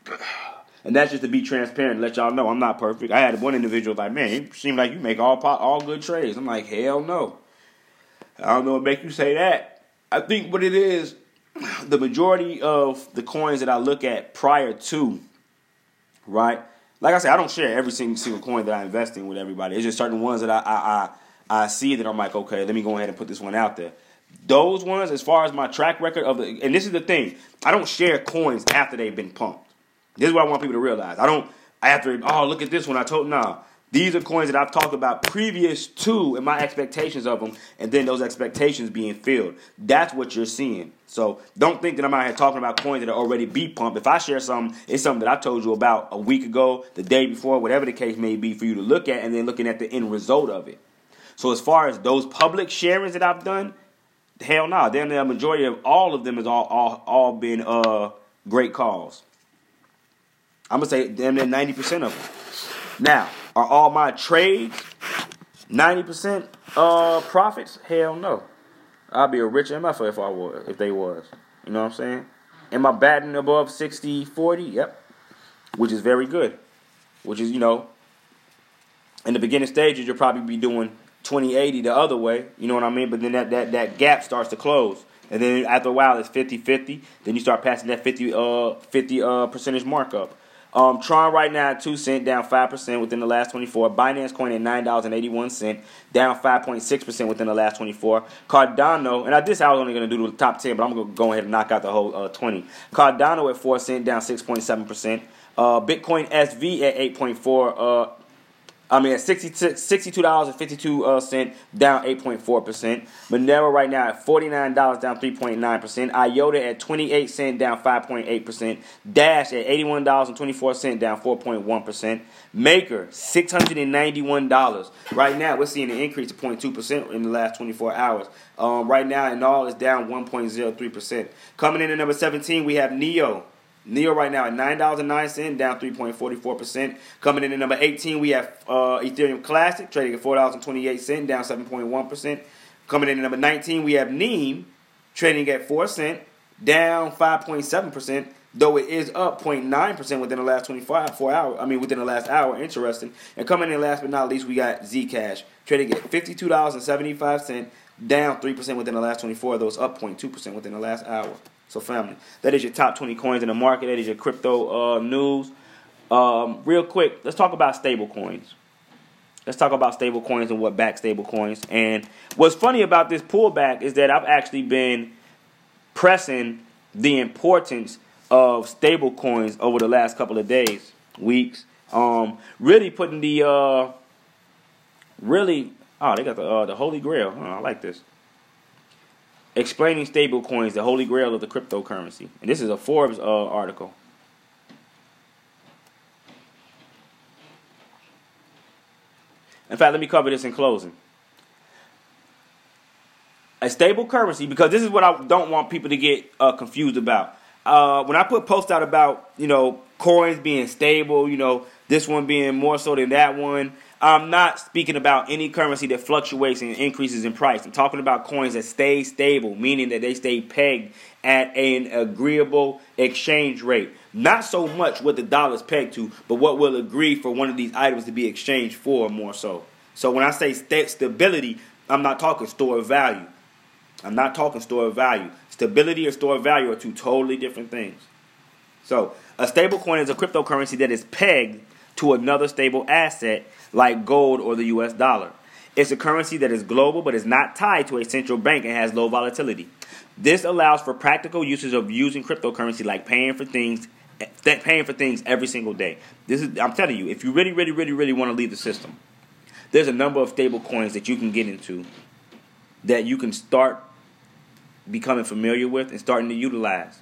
(sighs) And that's just to be transparent, let y'all know I'm not perfect. I had one individual like, man, it seemed like you make all all good trades. I'm like, hell no. I don't know what make you say that. I think what it is, the majority of the coins that I look at prior to, right, like I said, I don't share every single, single coin that I invest in with everybody. It's just certain ones that I, I, I, I see that I'm like, okay, let me go ahead and put this one out there. Those ones, as far as my track record of the, and this is the thing, I don't share coins after they've been pumped. This is what I want people to realize. I don't after oh look at this one. I told nah. These are coins that I've talked about previous to and my expectations of them, and then those expectations being filled. That's what you're seeing. So don't think that I'm out here talking about coins that are already be pumped. If I share something, it's something that I told you about a week ago, the day before, whatever the case may be, for you to look at, and then looking at the end result of it. So as far as those public sharings that I've done, hell no, nah, damn the majority of all of them has all all, all been uh great calls. I'm gonna say damn near ninety percent of them. Now, are all my trades 90% uh profits? Hell no. I'd be a rich MF if I was if they was. You know what I'm saying? Am I batting above 60 40? Yep. Which is very good. Which is, you know, in the beginning stages you'll probably be doing 20 80 the other way. You know what I mean? But then that, that, that gap starts to close. And then after a while it's 50 50. Then you start passing that 50 uh 50 uh percentage mark up. Um, Tron right now at two cent, down five percent within the last twenty four. Binance Coin at nine dollars and eighty one cent, down five point six percent within the last twenty four. Cardano, and I this I was only going to do the top ten, but I'm going to go ahead and knock out the whole uh, twenty. Cardano at four cent, down six point seven percent. Uh, Bitcoin SV at eight point four. Uh, I mean, at $62.52, uh, down 8.4%. Monero right now at $49, down 3.9%. IOTA at 28 cent, down 5.8%. Dash at $81.24, down 4.1%. Maker, $691. Right now, we're seeing an increase of 0.2% in the last 24 hours. Um, right now, in all, it's down 1.03%. Coming in at number 17, we have NEO. NEO right now at nine dollars and nine cent, down three point forty four percent. Coming in at number eighteen, we have uh, Ethereum Classic trading at four dollars and twenty eight cent, down seven point one percent. Coming in at number nineteen, we have NEM trading at four cent, down five point seven percent. though it is up 0.9% within the last 24 four hours. I mean, within the last hour. Interesting. And coming in last but not least, we got Zcash trading at $52.75, down 3% within the last 24, those up 0.2% within the last hour. So, family, that is your top 20 coins in the market. That is your crypto uh, news. Um, real quick, let's talk about stable coins. Let's talk about stable coins and what back stable coins. And what's funny about this pullback is that I've actually been pressing the importance of stable coins over the last couple of days, weeks. Um, really putting the uh, really oh they got the uh, the holy grail. Oh, I like this. Explaining stable coins, the holy grail of the cryptocurrency. And this is a Forbes uh, article. In fact, let me cover this in closing. A stable currency, because this is what I don't want people to get uh, confused about. Uh, when I put posts out about, you know, coins being stable, you know, this one being more so than that one, I'm not speaking about any currency that fluctuates and increases in price. I'm talking about coins that stay stable, meaning that they stay pegged at an agreeable exchange rate. Not so much what the dollar's pegged to, but what will agree for one of these items to be exchanged for more so. So when I say st- stability, I'm not talking store of value. I'm not talking store of value. Stability or store of value are two totally different things. So a stable coin is a cryptocurrency that is pegged to another stable asset like gold or the US dollar. It's a currency that is global but is not tied to a central bank and has low volatility. This allows for practical uses of using cryptocurrency like paying for things paying for things every single day. This is I'm telling you, if you really really really really want to leave the system, there's a number of stable coins that you can get into that you can start becoming familiar with and starting to utilize.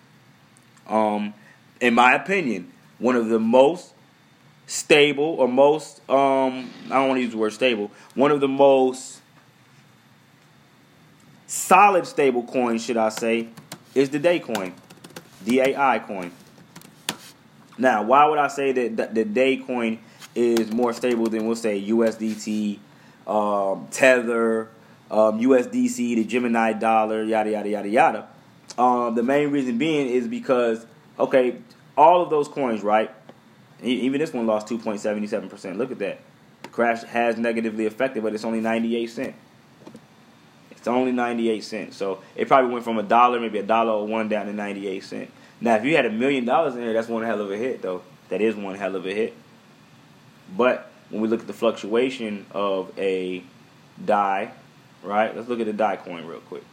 Um, in my opinion, one of the most stable or most um I don't want to use the word stable. One of the most solid stable coins, should I say, is the DAI coin, DAI coin. Now, why would I say that the DAI coin is more stable than we'll say USDT, um, Tether, um, USDC, the Gemini dollar, yada yada yada yada. Um, the main reason being is because okay, all of those coins, right? Even this one lost 2.77%. Look at that. Crash has negatively affected, but it's only 98 cents. It's only 98 cents. So it probably went from a dollar, maybe a dollar or one down to 98 cents. Now, if you had a million dollars in there, that's one hell of a hit, though. That is one hell of a hit. But when we look at the fluctuation of a DAI, right? Let's look at the DAI coin real quick.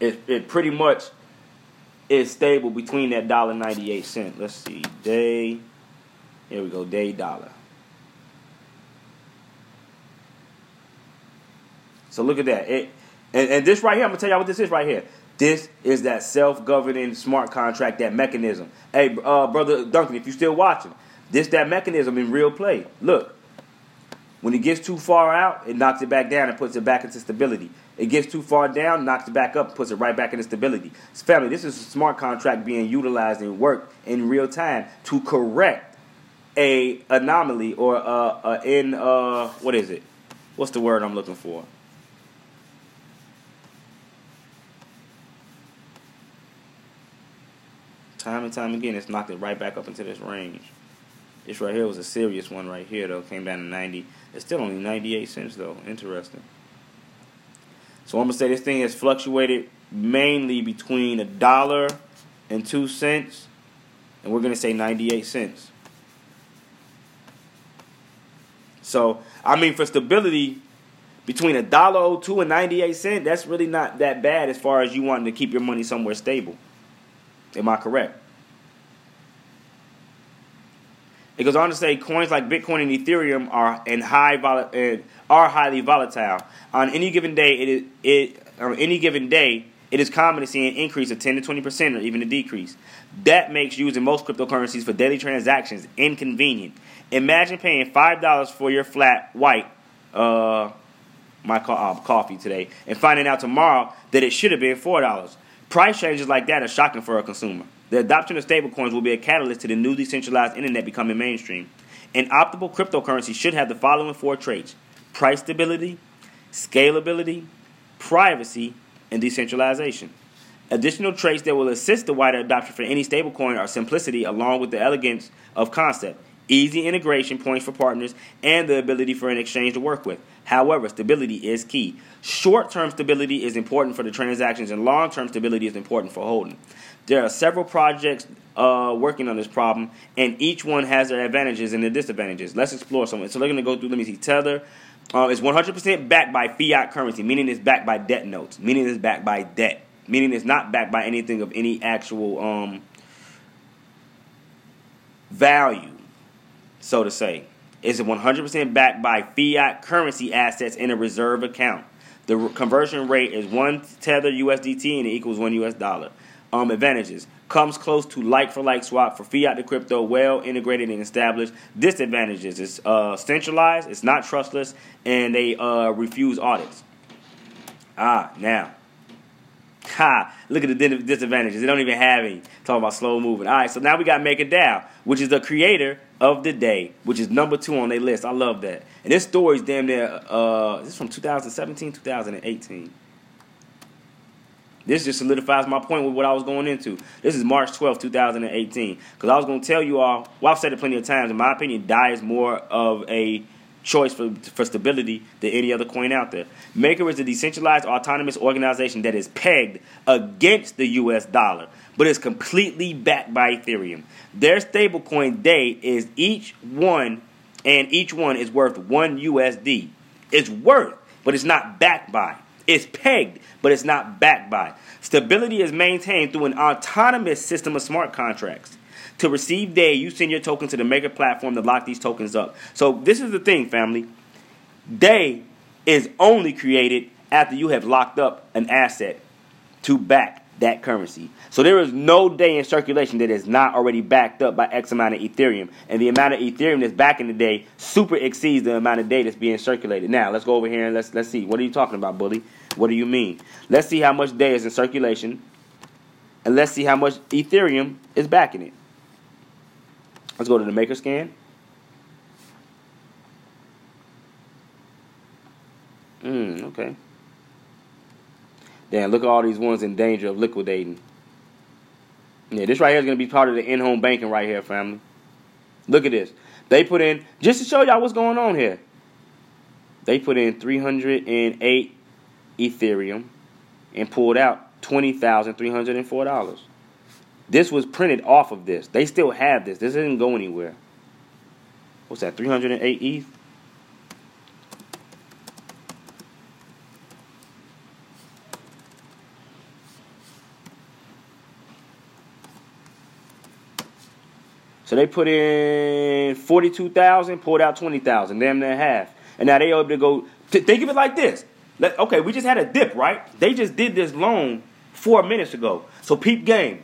It, it pretty much is stable between that dollar ninety eight cent. Let's see, DAI. Here we go, DAI dollar. So look at that. It, and, and this right here, I'm gonna tell y'all what this is right here. This is that self-governing smart contract, that mechanism. Hey, uh, brother Duncan, if you're still watching, this that mechanism in real play. Look, when it gets too far out, it knocks it back down and puts it back into stability. It gets too far down, knocks it back up, puts it right back into stability. So family, this is a smart contract being utilized and worked in real time to correct a anomaly or uh, uh in uh what is it? What's the word I'm looking for? Time and time again, it's knocked it right back up into this range. This right here was a serious one right here though. Came down to 90. It's still only 98 cents though. Interesting. So I'm gonna say this thing has fluctuated mainly between a dollar and two cents, and we're gonna say 98 cents. So I mean, for stability, between a dollar oh two and 98 cent, that's really not that bad as far as you wanting to keep your money somewhere stable. Am I correct? It goes on to say coins like Bitcoin and Ethereum are in high vol- are highly volatile. On any given day, it is it on any given day, it is common to see an increase of 10 to 20 percent or even a decrease. That makes using most cryptocurrencies for daily transactions inconvenient. Imagine paying five dollars for your flat white uh, my co- uh, coffee today and finding out tomorrow that it should have been four dollars. Price changes like that are shocking for a consumer. The adoption of stablecoins will be a catalyst to the new decentralized internet becoming mainstream. An optimal cryptocurrency should have the following four traits price stability, scalability, privacy, and decentralization. Additional traits that will assist the wider adoption for any stablecoin are simplicity, along with the elegance of concept, easy integration points for partners, and the ability for an exchange to work with. However, stability is key. Short term stability is important for the transactions, and long term stability is important for holding. There are several projects uh, working on this problem, and each one has their advantages and their disadvantages. Let's explore some. So, they're going to go through, let me see, Tether. Uh, is 100% backed by fiat currency, meaning it's backed by debt notes, meaning it's backed by debt meaning it's not backed by anything of any actual um, value, so to say. It's 100% backed by fiat currency assets in a reserve account. The conversion rate is one tether USDT and it equals one US dollar. Um, advantages comes close to like for like swap for fiat to crypto, well integrated and established. Disadvantages it's uh, centralized, it's not trustless, and they uh, refuse audits. Ah, now Ha! Look at the disadvantages. They don't even have any. Talking about slow moving. All right, so now we got MakerDAO, which is the creator of the DAI, which is number two on their list. I love that. And this story is damn near. Uh, this is from 2017, 2018. This just solidifies my point with what I was going into. This is March 12, 2018. Because I was going to tell you all, well, I've said it plenty of times, in my opinion, DAI is more of a choice for, for stability than any other coin out there. Maker is a decentralized autonomous organization that is pegged against the US dollar, but is completely backed by Ethereum. Their stablecoin DAI is each one, and each one is worth one USD. It's worth, but it's not backed by. It's pegged, but it's not backed by. Stability is maintained through an autonomous system of smart contracts. To receive DAI, you send your token to the Maker platform to lock these tokens up. So this is the thing, family. DAI is only created after you have locked up an asset to back that currency. So there is no DAI in circulation that is not already backed up by X amount of Ethereum. And the amount of Ethereum that's back in the DAI super exceeds the amount of DAI that's being circulated. Now let's go over here and let's let's see. What are you talking about, bully? What do you mean? Let's see how much DAI is in circulation. And let's see how much Ethereum is backing it. Let's go to the maker scan. Hmm, okay. Damn, look at all these ones in danger of liquidating. Yeah, this right here is going to be part of the in-home banking right here, family. Look at this. They put in, just to show y'all what's going on here, they put in 308 Ethereum and pulled out $20,304. This was printed off of this. They still have this. This didn't go anywhere. What's that? 308 ETH? So they put in 42,000, pulled out 20,000, damn near half. And now they able to go, think of it like this. Let, okay, we just had a dip, right? They just did this loan four minutes ago. So peep game.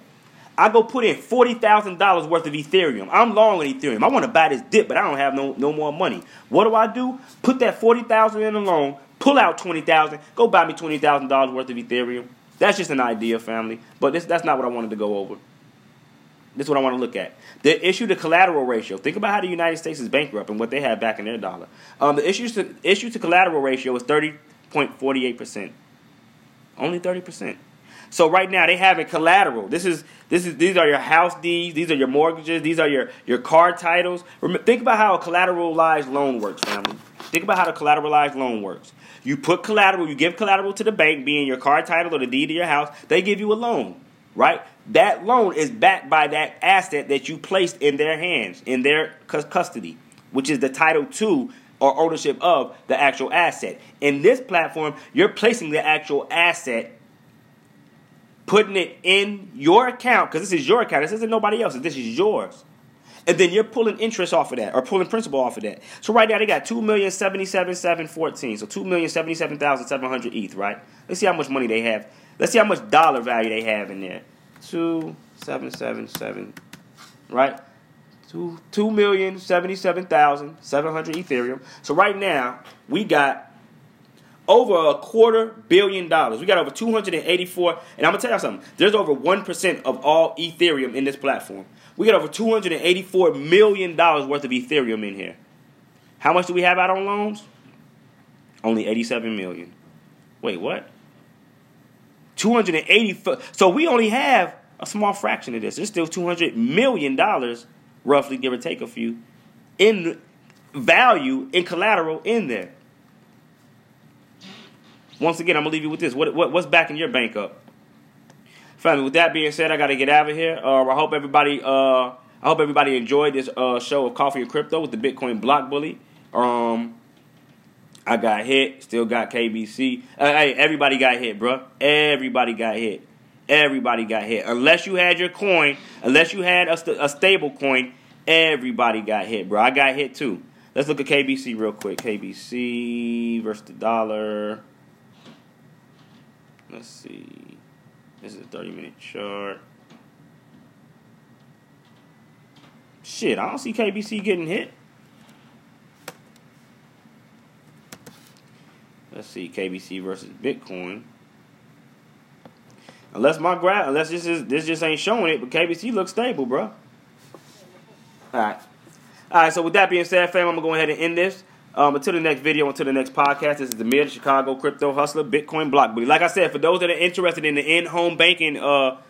I go put in forty thousand dollars worth of Ethereum. I'm long on Ethereum. I want to buy this dip, but I don't have no no more money. What do I do? Put that forty thousand in a loan, pull out twenty thousand, go buy me twenty thousand dollars worth of Ethereum. That's just an idea, family. But this that's not what I wanted to go over. This is what I want to look at. The issue to collateral ratio. Think about how the United States is bankrupt and what they have back in their dollar. Um, the issue to issue to collateral ratio is thirty point forty eight percent. Only thirty percent. So right now they have a collateral. This is this is these are your house deeds, these are your mortgages, these are your your car titles. Think about how a collateralized loan works, family. Think about how the collateralized loan works. You put collateral, you give collateral to the bank, being your car title or the deed of your house. They give you a loan, right? That loan is backed by that asset that you placed in their hands, in their custody, which is the title to or ownership of the actual asset. In this platform, you're placing the actual asset putting it in your account because this is your account. This isn't nobody else's. This is yours. And then you're pulling interest off of that or pulling principal off of that. So right now they got two million seventy seven fourteen. So two million seventy seven thousand seven hundred ETH, right? Let's see how much money they have. Let's see how much dollar value they have in there. Two seven seven seven, right? Two two million seventy seven thousand seven hundred Ethereum. So right now we got over a quarter billion dollars. We got over 284, and I'm gonna tell you something. There's over one percent of all Ethereum in this platform. We got over 284 million dollars worth of Ethereum in here. How much do we have out on loans? Only 87 million. Wait, what? 280. So we only have a small fraction of this. There's still 200 million dollars, roughly, give or take a few, in value in collateral in there. Once again, I'm gonna leave you with this. What, what what's backing your bank up? Family. With that being said, I gotta get out of here. Uh, I hope everybody. Uh, I hope everybody enjoyed this uh, show of Coffee and Crypto with the Bitcoin Block Bully. Um, I got hit. Still got KBC. Uh, hey, everybody got hit, bro. Everybody got hit. Everybody got hit. Unless you had your coin, unless you had a, st- a stable coin, everybody got hit, bro. I got hit too. Let's look at KBC real quick. KBC versus the dollar. Let's see. This is a 30 minute chart. Shit, I don't see KBC getting hit. Let's see, KBC versus Bitcoin. Unless my graph, unless this is this just ain't showing it, but KBC looks stable, bro. All right, all right. So with that being said, fam, I'm gonna go ahead and end this. Um, until the next video, until the next podcast, this is the Mid Chicago Crypto Hustler Bitcoin Block Bully. Like I said, for those that are interested in the in-home banking uh,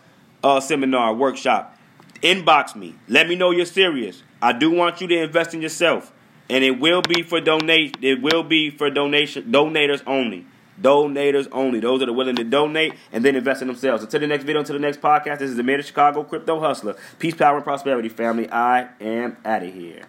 uh, seminar workshop, inbox me. Let me know you're serious. I do want you to invest in yourself, and it will be for donate. It will be for donation donators only. Donators only. Those that are willing to donate and then invest in themselves. Until the next video, until the next podcast, this is the Mid Chicago Crypto Hustler. Peace, power, and prosperity, family. I am out of here.